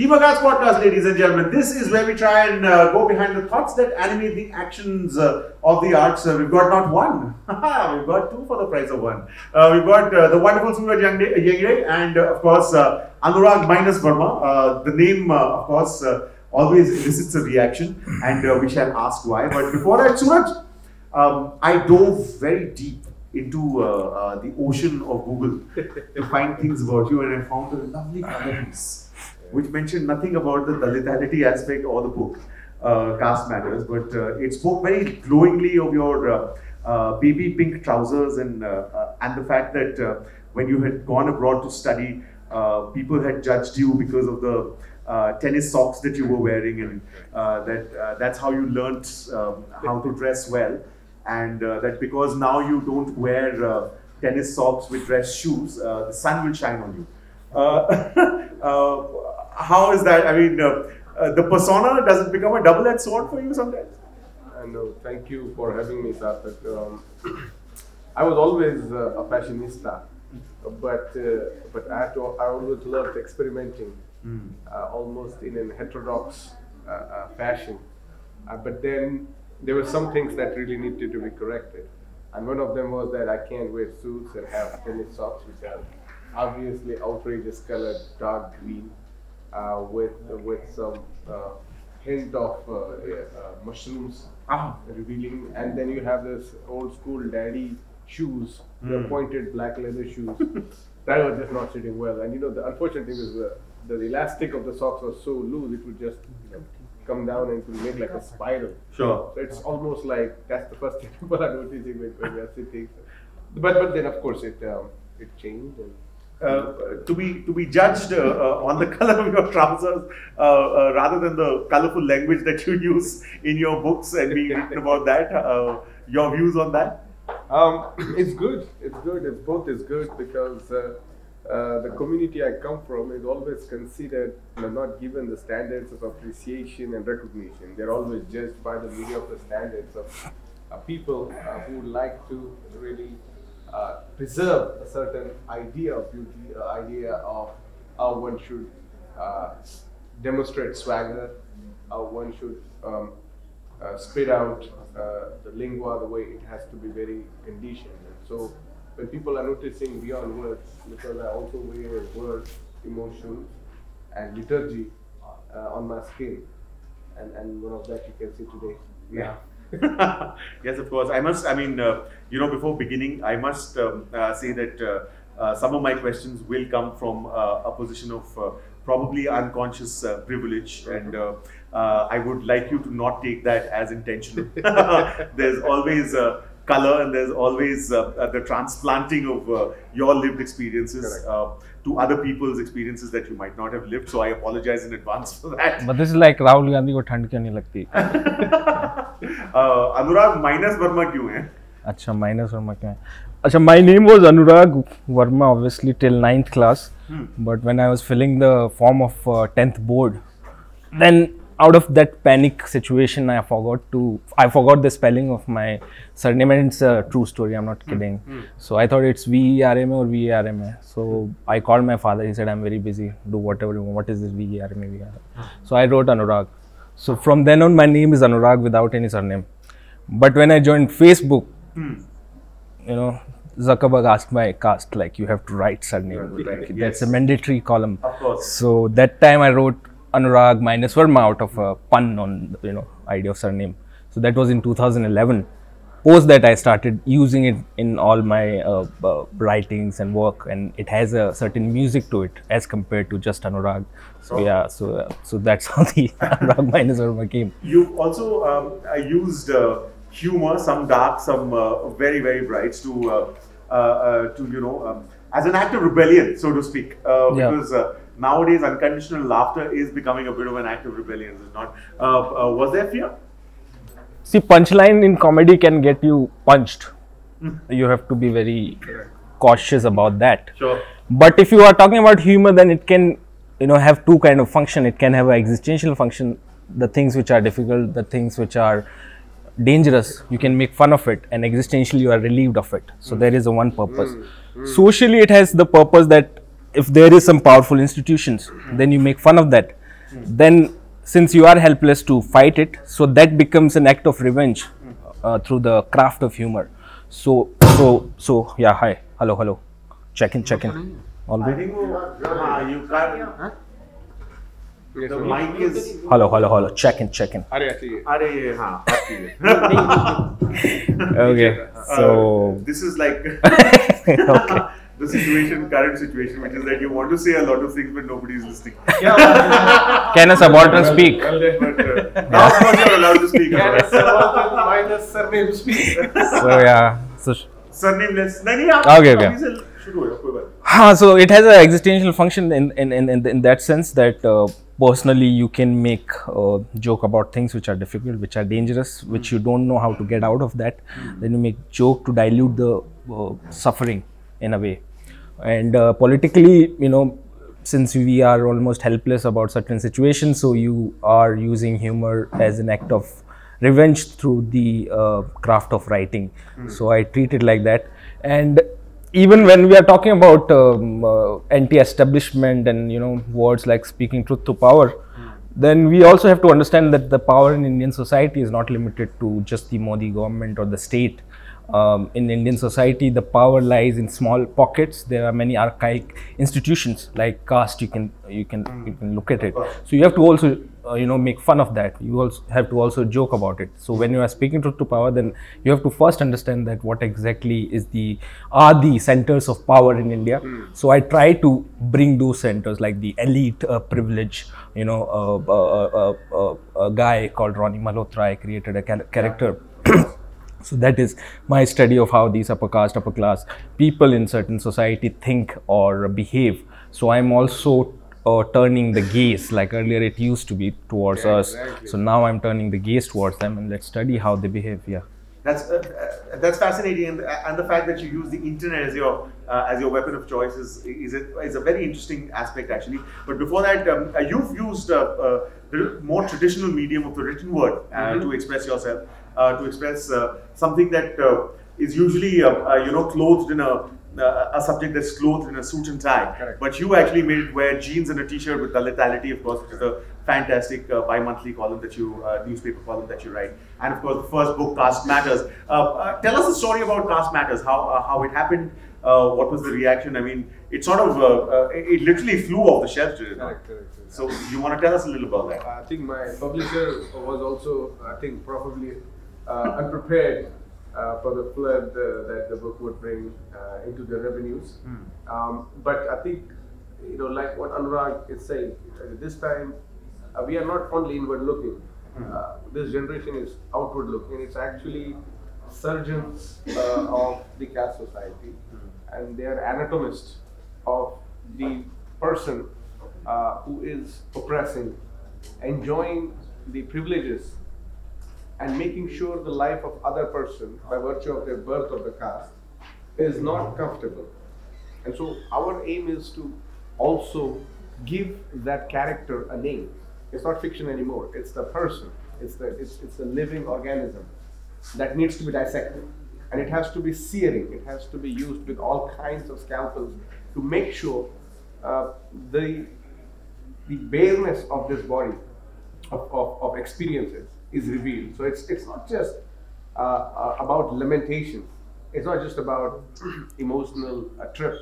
Team podcast, ladies and gentlemen. This is where we try and uh, go behind the thoughts that animate the actions uh, of the arts. Uh, we've got not one, we've got two for the price of one. Uh, we've got uh, the wonderful Suraj Yengde and uh, of course Anurag minus Verma. The name, of course, always elicits a reaction, and we shall ask why. But before that, Suraj, um, I dove very deep into uh, uh, the ocean of Google to find things about you, and I found a lovely piece which mentioned nothing about the Dalitality aspect or the book, uh, Caste Matters, but uh, it spoke very glowingly of your uh, uh, baby pink trousers and, uh, and the fact that when you had gone abroad to study, people had judged you because of the uh, tennis socks that you were wearing, and uh, that uh, that's how you learnt um, how to dress well, and that because now you don't wear tennis socks with dress shoes, the sun will shine on you. Uh, uh, how is that? I mean, uh, uh, the persona does it become a double-edged sword for you sometimes? I know. Thank you for having me, Sarthak. Um, I was always uh, a fashionista, but uh, but I, to, I always loved experimenting, uh, almost in an heterodox uh, uh, fashion. Uh, but then there were some things that really needed to be corrected, and one of them was that I can't wear suits and have tennis socks, which are obviously outrageous colored dark green, uh, with with some uh, hint of uh, uh, mushrooms Ah. revealing, and then you have this old school daddy shoes, the pointed black leather shoes. that was just not sitting well. And you know, the unfortunate thing is the, the elastic of the socks was so loose, it would just you know, come down and it would make like a spiral. Sure. So it's almost like that's the first thing people are noticing when, when we are sitting. But but then of course it um, it changed and Uh, to be to be judged uh, uh, on the color of your trousers uh, uh, rather than the colorful language that you use in your books and being written about that. Your views on that? Um, it's good. It's good. It's both is good because the community I come from is always considered you know, not given the standards of appreciation and recognition. They're always judged by the media of the standards of people who like to really uh, preserve a certain idea of beauty, uh, idea of how one should uh, demonstrate swagger, how one should um, uh, spit out the lingua the way it has to be very conditioned. And so when people are noticing beyond words, because I also wear words, emotions, and liturgy on my skin, and, and one of that you can see today. Yeah. yes, of course. I must, I mean, uh, you know, before beginning, I must um, uh, say that uh, uh, some of my questions will come from uh, a position of uh, probably unconscious privilege, and I would like you to not take that as intentional. there's always uh, color, and there's always uh, uh, the transplanting of uh, your lived experiences. Correct. Uh, to other people's experiences that you might not have lived, so I apologize in advance for that. But this is like Rahul Gandhi को ठंड क्यों नहीं लगती uh, अनुराग minus Verma क्यों है अच्छा minus Verma क्या है अच्छा my name was Anurag Verma obviously till ninth class but when I was filling the form of uh, 10th board then out of that panic situation I forgot to I forgot the spelling of my surname and it's a true story I'm not kidding. So I thought it's V E R M A or V E R M A. So I called my father he said I'm very busy do whatever you want what is this V E R M A V E R M A? So I wrote Anurag. So from then on my name is Anurag without any surname. But when I joined Facebook you know Zuckerberg asked my caste like you have to write surname. Right, Like, yes. that's a mandatory column. Of course. so that time I wrote Anurag minus Verma out of a pun on you know idea of surname so that was in 2011 post that I started using it in all my uh, uh, writings and work and it has a certain music to it as compared to just Anurag so Oh. yeah so uh, so that's how the Anurag minus Verma came You also um, uh, used uh, humor, some dark, some uh, very, very bright, to uh, uh, uh, to you know, um, as an act of rebellion, so to speak. Uh, Yeah. Because uh, nowadays, unconditional laughter is becoming a bit of an act of rebellion, is it not? Uh, uh, was there fear? See, punchline in comedy can get you punched. You have to be very cautious about that. Sure. But if you are talking about humor, then it can, you know, have two kind of function. It can have an existential function. The things which are difficult, the things which are dangerous, you can make fun of it, and existentially you are relieved of it. So there is a one purpose. Socially, it has the purpose that if there is some powerful institutions, then you make fun of that. Then, since you are helpless to fight it, so that becomes an act of revenge uh, through the craft of humor. So, so, so, yeah. Hi, hello, hello. Check in, check in. All good. you can The mic is. Hello, hello, hello. Check in, check in. okay. Uh, so. This is like. okay the situation, current situation, which is that you want to say a lot of things, but nobody is listening. Can a subaltern speak? Well, then- But uh, now, of course, you're allowed to speak. Can a otherwise. subaltern minus surname speak? So, yeah, so. Surnameless. नहीं नहीं आप Okay, okay. अभी से शुरू हो जाओ, कोई बात नहीं. Ah, so it has an existential function in in, in, in, in that sense that uh, personally you can make uh, joke about things which are difficult, which are dangerous, which you don't know how to get out of that. Then you make joke to dilute the uh, suffering in a way. and uh, politically, you know, since we are almost helpless about certain situations, so you are using humor as an act of revenge through the uh, craft of writing. So I treat it like that. And even when we are talking about um, uh, anti-establishment and you know words like speaking truth to power, then we also have to understand that the power in Indian society is not limited to just the Modi government or the state. Um, in Indian society, the power lies in small pockets. There are many archaic institutions like caste. You can you can you can look at it. So you have to also uh, you know make fun of that. You also have to also joke about it. So when you are speaking truth to power, then you have to first understand that what exactly is the are the centers of power in India. So I try to bring those centers like the elite uh, privilege. You know, uh, uh, uh, uh, a guy called Ronnie Malhotra. I created a char- character. So that is my study of how these upper caste, upper class people in certain society think or behave. So I'm also uh, turning the gaze, like earlier it used to be towards Yeah, us. exactly. So now I'm turning the gaze towards them, and let's study how they behave. Yeah. That's uh, uh, that's fascinating, and, and the fact that you use the internet as your uh, as your weapon of choice is is a, is a very interesting aspect actually. But before that, um, uh, you've used uh, uh, the more traditional medium of the written word uh, to express yourself, uh, to express uh, something that uh, is usually uh, uh, you know clothed in a uh, a subject that's clothed in a suit and tie. Correct. But you actually made it wear jeans and a t-shirt with Dalitality, of course, which is a fantastic uh, bi-monthly column that you, uh, newspaper column that you write. And of course, the first book, Caste Matters. Uh, uh, tell us a story about Caste Matters, how, uh, how it happened, uh, what was the reaction? I mean, it sort of, uh, uh, it it literally flew off the shelves, Correct, correct, correct. So you want to tell us a little about that? I think my publisher was also, I think, probably uh, unprepared uh, for the flood uh, that the book would bring uh, into the revenues. Um, but I think, you know, like what Anurag is saying, at this time, uh, we are not only inward looking. Uh, this generation is outward looking. It's actually surgeons uh, of the caste society, and they are anatomists of the person uh, who is oppressing, enjoying the privileges, and making sure the life of other person, by virtue of their birth or the caste, is not comfortable. And so our aim is to also give that character a name. It's not fiction anymore. It's the person. It's the it's, it's the living organism that needs to be dissected. And it has to be searing. It has to be used with all kinds of scalpels to make sure uh, the the bareness of this body of, of, of experiences is revealed. So it's it's not just uh, uh, about lamentations. It's not just about emotional uh, trip,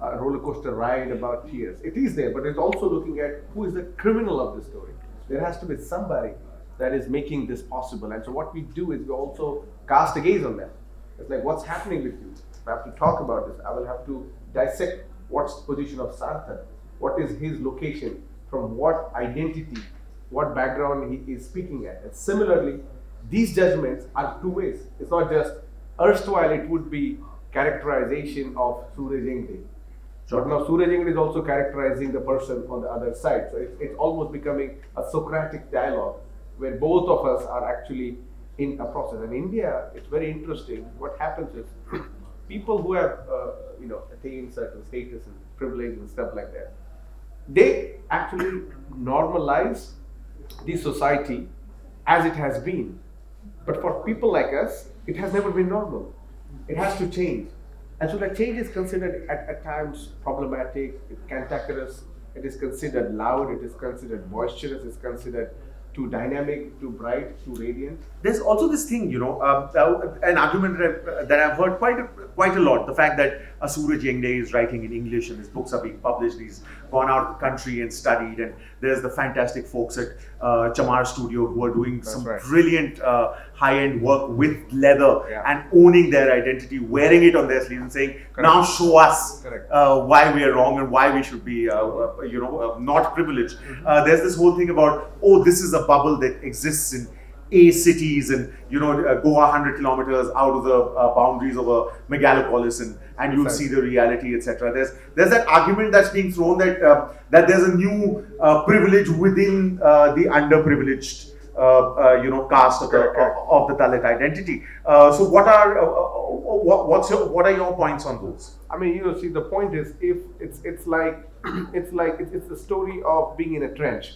a roller coaster ride about tears. It is there, but it's also looking at who is the criminal of the story. There has to be somebody that is making this possible. And so what we do is we also cast a gaze on them. It's like what's happening with you. I have to talk about this. I will have to dissect what's the position of Sarthak, what is his location, from what identity, what background he is speaking at. And similarly, these judgments are two ways. It's not just erstwhile it would be characterization of Suraj Yengde. But now Suraj Yengde is also characterizing the person on the other side. So it's, it's almost becoming a Socratic dialogue where both of us are actually in a process. In India, it's very interesting. What happens is people who have, uh, you know, attained certain status and privilege and stuff like that, they actually normalize the society as it has been. But for people like us, it has never been normal. It has to change. And so that change is considered at, at times problematic, cantankerous, It is considered loud. It is considered boisterous. It's considered too dynamic, too bright, too radiant. There's also this thing, you know, um, uh, an argument that I've, that I've heard quite a, quite a lot. The fact that uh, Suraj Yengde is writing in English and his books are being published. He's gone out of the country and studied. And there's the fantastic folks at uh, Chamar Studio who are doing That's some right. brilliant uh, high-end work with leather Yeah. and owning their identity, wearing it on their sleeves and saying, now show us uh, why we are wrong and why we should be, uh, uh, you know, uh, not privileged. Uh, there's this whole thing about, oh, this is a bubble that exists in A cities and, you know, uh, go 100 kilometers out of the uh, boundaries of a megalopolis and, and you'll see the reality, etc. There's there's that argument that's being thrown that uh, that there's a new uh, privilege within uh, the underprivileged. Uh, you know, caste of the Correct, correct. of the Dalit identity. Uh, so, what are what, what's your, what are your points on those? I mean, you know, see, the point is, if it's it's like it's like it's, it's the story of being in a trench.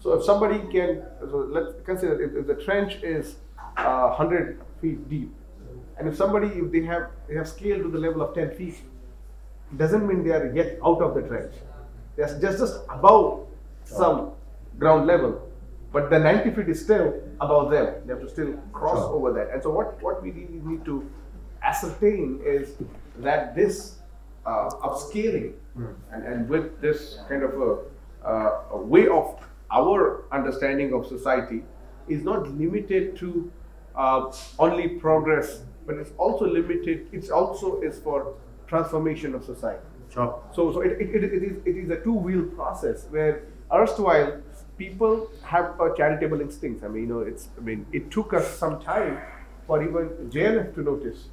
So if somebody can, so let's consider if, if the trench is uh, hundred feet deep, and if somebody if they have they have scaled to the level of ten feet, doesn't mean they are yet out of the trench. They're just just above some ground level, but the ninety feet is still above them. They have to still cross Sure. over that. And so what what we really need to ascertain is that this uh, upscaling and, and with this kind of a, uh, a way of our understanding of society is not limited to uh, only progress, but it's also limited. It's also is for transformation of society. Sure. So, so it, it, it, it, is, it is a two-wheel process where erstwhile people have a charitable instincts. I mean, you know, it's. I mean, it took us some time for even JLF to notice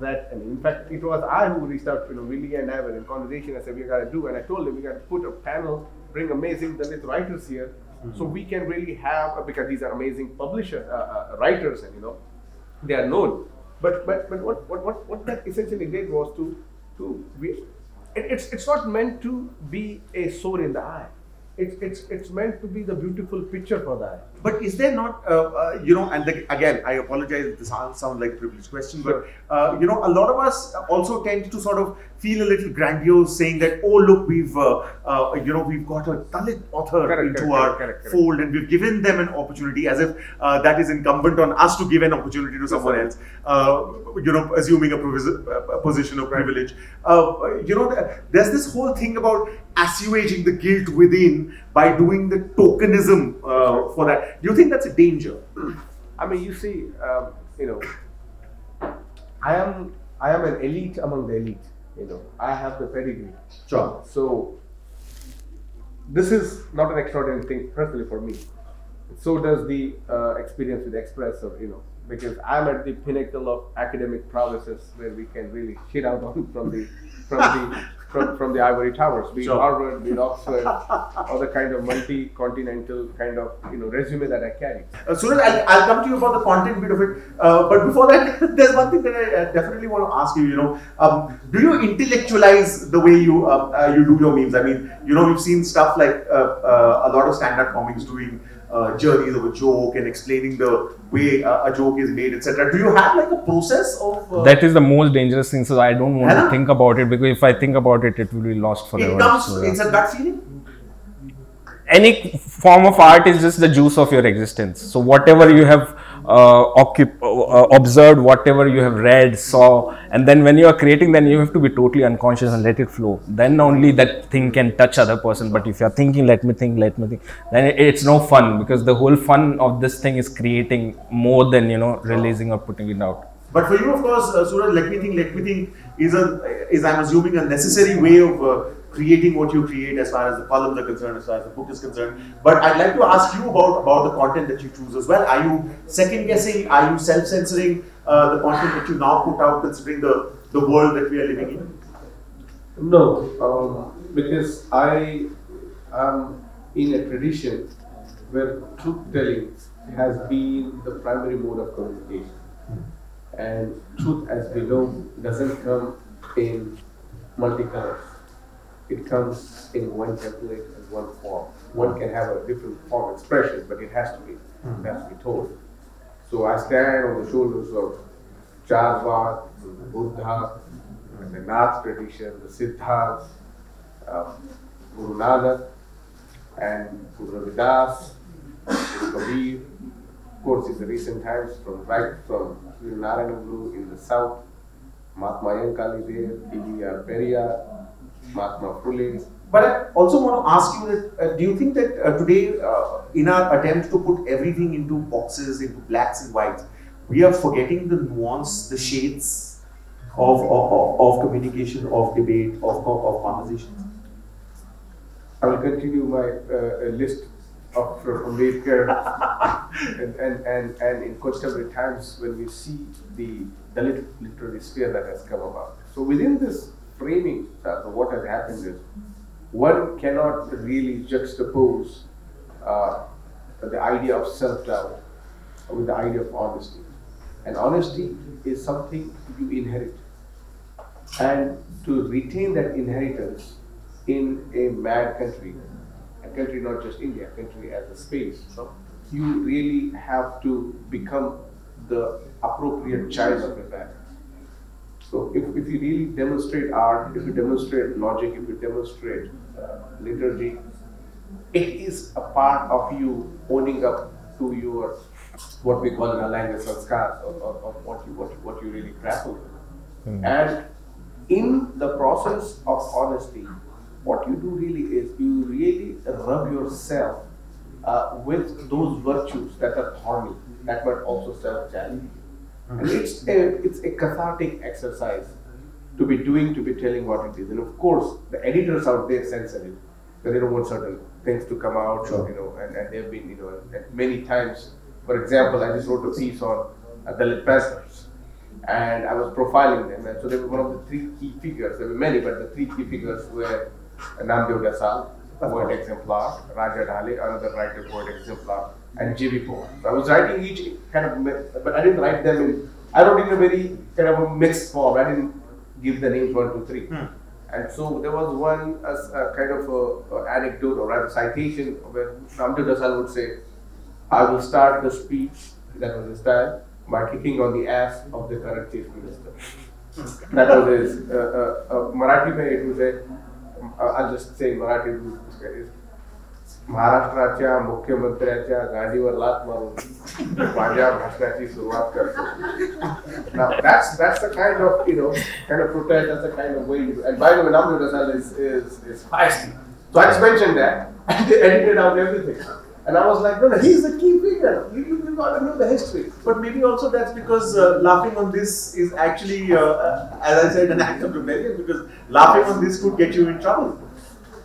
that. And in fact, it was I who reached out. You know, Willie and I were in conversation. I said, we got to do, and I told him we got to put a panel, bring amazing Dalit writers here, so we can really have because these are amazing publisher uh, uh, writers, and you know, they are known. But but but what what what, what that essentially did was to to we, it, it's it's not meant to be a sword in the eye. It's it's it's meant to be the beautiful picture for the eye. But is there not, uh, uh, you know, and like, again, I apologize if this sounds like a privileged question, but uh, you know, a lot of us also tend to sort of feel a little grandiose, saying that, oh, look, we've, uh, uh, you know, we've got a Dalit author Correct, into correct, our correct, fold, and we've given them an opportunity, as if uh, that is incumbent on us to give an opportunity to someone else. Uh, you know, assuming a, provis- a position of privilege. Uh, you know, there's this whole thing about assuaging the guilt within by doing the tokenism uh, for that. Do you think that's a danger? I mean, you see, um, you know, I am I am an elite among the elite. You know, I have the pedigree. Sure. So this is not an extraordinary thing personally for me. So does the uh, experience with Express, or you know, because I'm at the pinnacle of academic prowesses where we can really shit out on from the from the from, from the ivory towers, be it Sure. Harvard, be it Oxford, or the kind of multi-continental kind of you know resume that I carry. Uh, Suraj, I'll, I'll come to you about the content bit of it. Uh, but before that, there's one thing that I uh, definitely want to ask you. You know, um, do you intellectualize the way you um, uh, you do your memes? I mean, you know, we've seen stuff like uh, uh, a lot of stand-up comics doing uh, journeys of a joke and explaining the way uh, a joke is made, etc. Do you have like a process of uh, that is the most dangerous thing. So I don't want to think about it because if I think about it, it will be lost forever. It comes. So, yeah. It's a gut feeling. any form of art is just the juice of your existence. So whatever you have observed, whatever you have read, saw, and then when you are creating, then you have to be totally unconscious and let it flow. Then only that thing can touch other person. But if you are thinking, let me think, let me think, then it's no fun because the whole fun of this thing is creating more than you know releasing or putting it out. But for you, of course, uh, Suraj, let me think, let me think is a is I'm assuming a necessary way of uh, creating what you create as far as the columns are concerned, as far as the book is concerned. But I'd like to ask you about about the content that you choose as well. Are you second guessing? Are you self censoring uh, the content that you now put out, considering the the world that we are living in? No, um, because I am in a tradition where truth telling has been the primary mode of communication. And truth, as we know, doesn't come in multicolors. It comes in one template and one form. One can have a different form expression, but it has to be, it has to be told. So I stand on the shoulders of Charvak, Buddha, and the Nath tradition, the Siddhas, um, Guru Nanak and Guru Ravidas, Guru Kabir. Of course, in the recent times, from right from Sri Narayana Guru in the south, Mahatma Ayyankali there, E.V.R. Periyar, Phule. But I also want to ask you that uh, do you think that uh, today, uh, in our attempt to put everything into boxes, into blacks and whites, we are forgetting the nuance, the shades of, of, of communication, of debate, of, of conversations? I will continue my uh, list of Ambedkar and, and, and, and in contemporary times when we see the Dalit literary sphere that has come about. So within this framing, uh, what has happened is one cannot really juxtapose uh, the idea of self-doubt with the idea of honesty. And honesty is something you inherit. And to retain that inheritance in a mad country, a country not just India, a country as a space, so you really have to become the appropriate child of your parents. So if, if you really demonstrate art, if you demonstrate logic, if you demonstrate uh, liturgy, it is a part of you owning up to your what we call in our language sanskar, or, or, or, what you what what you really grapple with. Mm. And in the process of honesty, what you do really is you really rub yourself uh, with those virtues that are thorny, that were also self-challenging. And it's a, it's a cathartic exercise to be doing, to be telling what it is. And of course, the editors out there sensitive that they don't want certain things to come out, sure. you know, and, and they've been, you know, many times. For example, I just wrote a piece on uh, Dalit prisoners, and I was profiling them, and so they were one of the three key figures. There were many, but the three key figures were Namdev Dhasal, poet exemplar, Raja another writer, poet exemplar, and J.V. Pawar. So I was writing each kind of, but I didn't write them in, I wrote in a very kind of a mixed form. I didn't give the names one, two, three. Hmm. And so there was one a, a kind of a, a anecdote or a citation where Namdev Dhasal would say, I will start the speech, that was his style, by kicking on the ass of the current chief minister. Hmm. that was his, uh, uh, uh, Marathi mein it was I'll just say Marathi महाराष्ट्राच्या मुख्यमंत्र्याच्या गाडीवर लात मारून माझ्या भाषणाची सुरुवात करतो now that's that's the kind of you know kind of protest that's the kind of way you do. and by the way Namdev Dasal is is is feisty so I just mentioned that and they edited out everything and I was like no no he's the key figure you, you, you got to know the history but maybe also that's because uh, laughing on this is actually uh, uh, as I said an act of rebellion because laughing on this could get you in trouble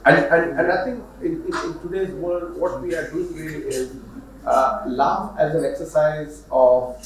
and, and, and I think in, in, in, today's world, what we are doing really is uh, laugh as an exercise of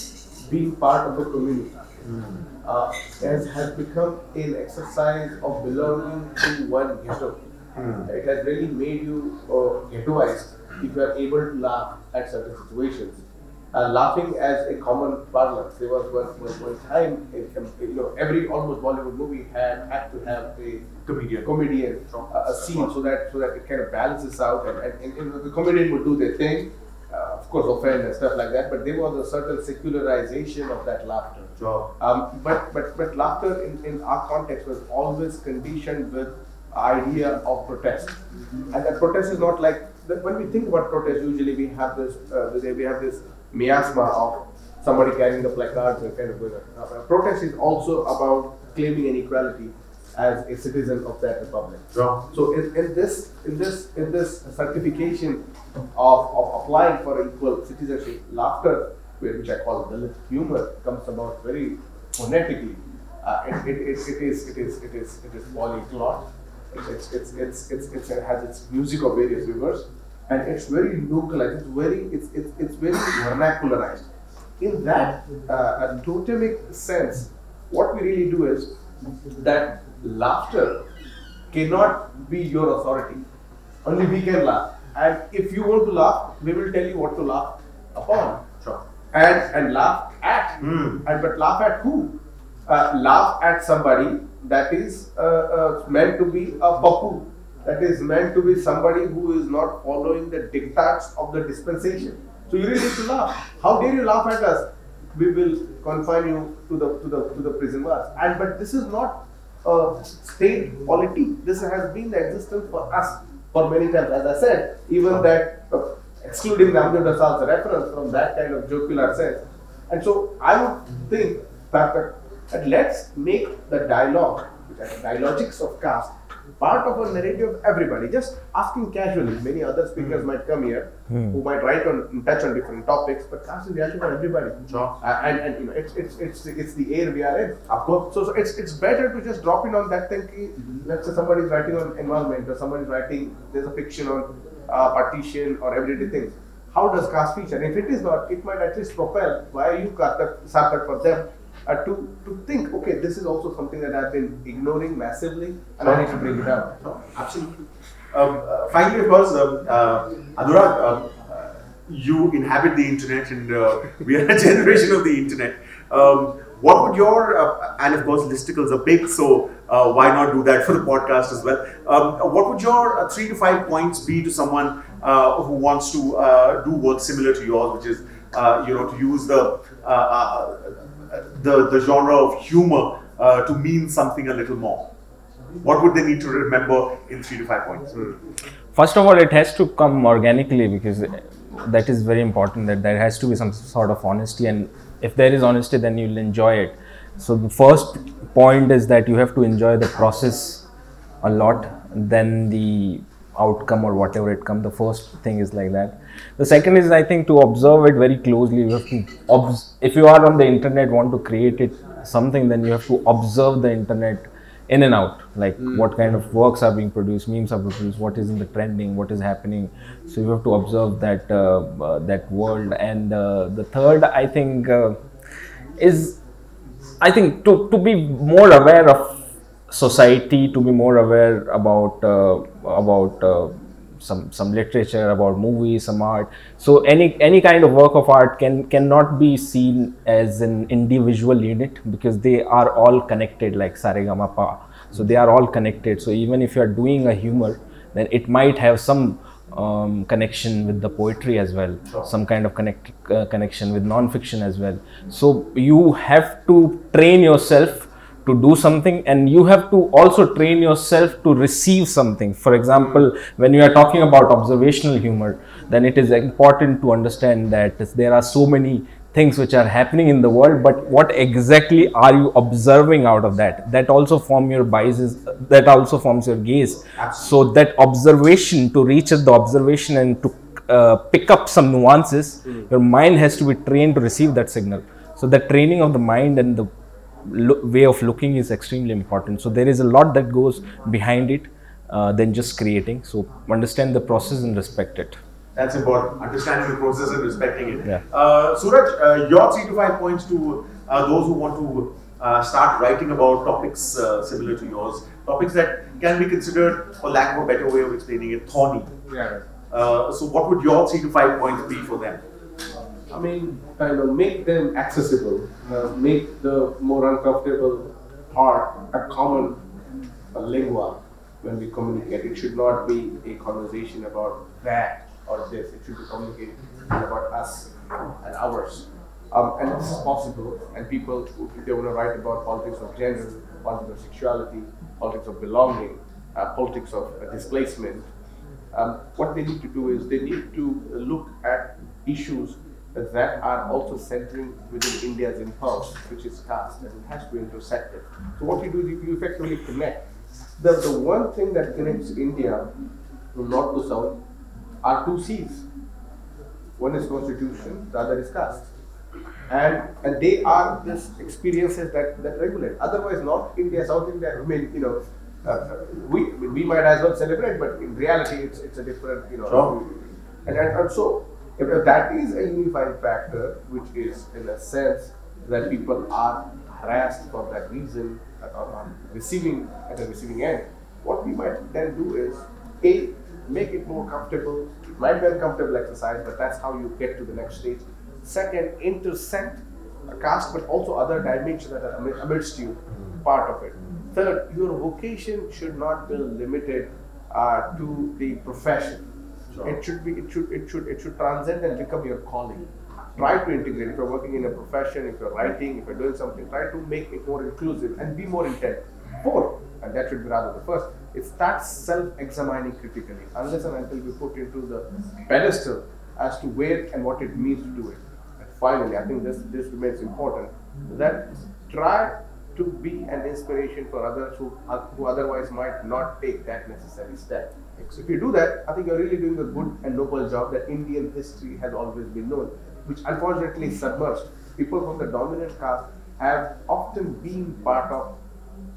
being part of a community. Mm. Uh, has, has become an exercise of belonging to one ghetto. Mm. It has really made you uh, ghettoized if you are able to laugh at certain situations uh, laughing as a common parlance. There was one, one, one time, in, you know, every almost Bollywood movie had had to have a comedian, comedian uh, a scene so that so that it kind of balances out, and, and, and the comedian would do their thing, uh, of course, offend and stuff like that. But there was a certain secularization of that laughter. Sure. Um, but but but laughter in, in our context was always conditioned with idea of protest, mm-hmm. and that protest is not like when we think about protest. Usually we have this uh, we have this miasma of somebody carrying the placards and kind of going uh, protest is also about claiming an equality as a citizen of that republic. Sure. So in, in, this in this in this certification of, of applying for equal citizenship, laughter, which I call Dalit humor, comes about very phonetically. Uh, it, it, it, it is it is it is it is polyglot. It's it's it's, it's, it's it has its music of various rivers and it's very localized. It's very it's it's, it's very vernacularized. In that uh, totemic sense, what we really do is that laughter cannot be your authority. Only we can laugh. And if you want to laugh, we will tell you what to laugh upon. Sure. And and laugh at. Mm. And but laugh at who? Uh, laugh at somebody that is uh, uh, meant to be a papu that is meant to be somebody who is not following the dictats of the dispensation. So you really need to laugh. How dare you laugh at us? We will confine you to the to the to the prison bars. And but this is not a state polity. This has been the existence for us for many times, as I said, even that uh, excluding the Amjad Rasal's reference from that kind of jocular sense. And so I would think that, that let's make the dialogue, the dialogics of caste, part of a narrative of everybody. Just asking casually. Many other speakers might come here who might write on touch on different topics, but caste is reality for everybody. Sure. Uh, and, and you know it's, it's it's it's the air we are in. Of course. So, so it's it's better to just drop in on that thing. Let's say somebody's writing on environment or somebody's writing there's a fiction on uh, partition or everyday things. How does caste feature? If it is not, it might at least propel why you Sarthak for them uh, to to think. Okay, this is also something that I've been ignoring massively, and I need to bring it up. No, absolutely. Um, uh, finally, of course, um, uh, Anurag, um, uh, you inhabit the internet, and uh, we are a generation of the internet. Um, what would your uh, and of course listicles are big, so uh, why not do that for the podcast as well? Um, what would your uh, three to five points be to someone uh, who wants to uh, do work similar to yours, which is uh, you know to use the uh, uh, the the genre of humor uh, to mean something a little more? What would they need to remember in three to five points? first of all it has to come organically because that is very important that there has to be some sort of honesty and if there is honesty then you'll enjoy it so the first point is that you have to enjoy the process a lot then the outcome or whatever it comes the first thing is like that. The second is i think to observe it very closely you have to obs- if you are on the internet want to create it something then you have to observe the internet in and out. Like what kind of works are being produced memes are produced what is in the trending what is happening. So you have to observe that uh, uh, that world. And uh, the third i think uh, is i think to, to be more aware of society to be more aware about uh, about uh, some some literature about movies some art. So any any kind of work of art can cannot be seen as an individual unit because they are all connected like saregamapa so they are all connected. So even if you are doing a humor then it might have some um, connection with the poetry as well some kind of connect uh, connection with non-fiction as well. So you have to train yourself to do something and you have to also train yourself to receive something. For example when you are talking about observational humor then it is important to understand that there are so many things which are happening in the world but what exactly are you observing out of that? That also form your biases that also forms your gaze. So that observation to reach at the observation and to uh, pick up some nuances your mind has to be trained to receive that signal. So the training of the mind and the lo- way of looking is extremely important so there is a lot that goes behind it uh, than just creating so understand the process and respect it That's important. Understanding the process and respecting it. Yeah. Uh, Suraj, uh, your three to five points to uh, those who want to uh, start writing about topics uh, similar to yours, topics that can be considered, for lack of a better way of explaining it, thorny. Yeah. Uh, so, what would your three to five points be for them? I mean, kind of make them accessible, uh, make the more uncomfortable part a common uh, lingua when we communicate. It should not be a conversation about that or this. It should be communicated about us and ours. Um, and this is possible. And people, if they want to write about politics of gender, politics of sexuality, politics of belonging, uh, politics of uh, displacement, um, what they need to do is they need to look at issues that are also centering within India's impulse, which is caste, and it has to be intersected. So what you do, is you effectively connect. The, the one thing that connects India from north to south are two seas. One is constitution, the other is caste. And, and they are these experiences that, that regulate. Otherwise, North India, South India, I mean, you know, uh, we, we might as well celebrate, but in reality, it's, it's a different, you know. Sure. And, and, and so, if, that is a unifying factor, which is in a sense that people are harassed for that reason or are receiving at the receiving end, what we might then do is a make it more comfortable. It might be uncomfortable exercise, but that's how you get to the next stage. Second, intersect a caste, but also other dimensions that are amidst you, part of it. Third, your vocation should not be limited uh, to the profession. It should be. It should. It should. It should transcend and become your calling. Try to integrate. If you're working in a profession, if you're writing, if you're doing something, try to make it more inclusive and be more intent. Four, and that should be rather the first, it starts self-examining critically, unless and until we put into the pedestal as to where and what it means to do it. And finally, I think this this remains important that try to be an inspiration for others who, who otherwise might not take that necessary step. So if you do that, I think you're really doing a good and noble job that Indian history has always been known, which unfortunately is submerged. People from the dominant caste have often been part of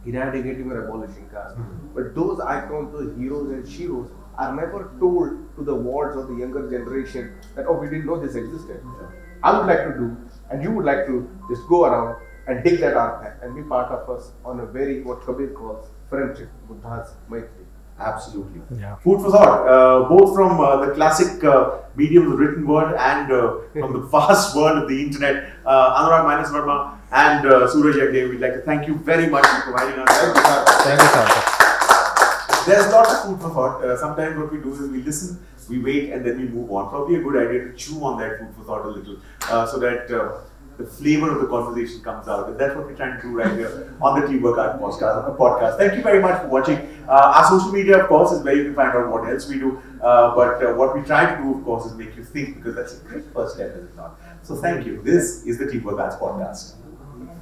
eradicating or abolishing caste. Mm-hmm. But those icons, those heroes and sheroes, are never told to the wards of the younger generation that, oh, we didn't know this existed. Mm-hmm. I would like to do, and you would like to just go around and dig that archive and be part of us on a very, what Kabir calls, friendship, Buddha's Maitri. Absolutely. Yeah. Food for thought, uh, both from uh, the classic uh, medium of the written word and uh, from the vast world of the internet. Uh, Anurag Minus Verma and uh, Suraj Yagdev, we'd like to thank you very much for providing us. Thank you, sir. There's lots of food for thought. Uh, sometimes what we do is we listen, we wait, and then we move on. Probably a good idea to chew on that food for thought a little uh, so that uh, the flavor of the conversation comes out. And that's what we're trying to do right here on the Teamwork Art podcast. podcast. Thank you very much for watching. Uh, our social media, of course, is where you can find out what else we do. Uh, but uh, what we try to do, of course, is make you think because that's a great first step, is it not? So thank you. This is the Teamwork Arts podcast.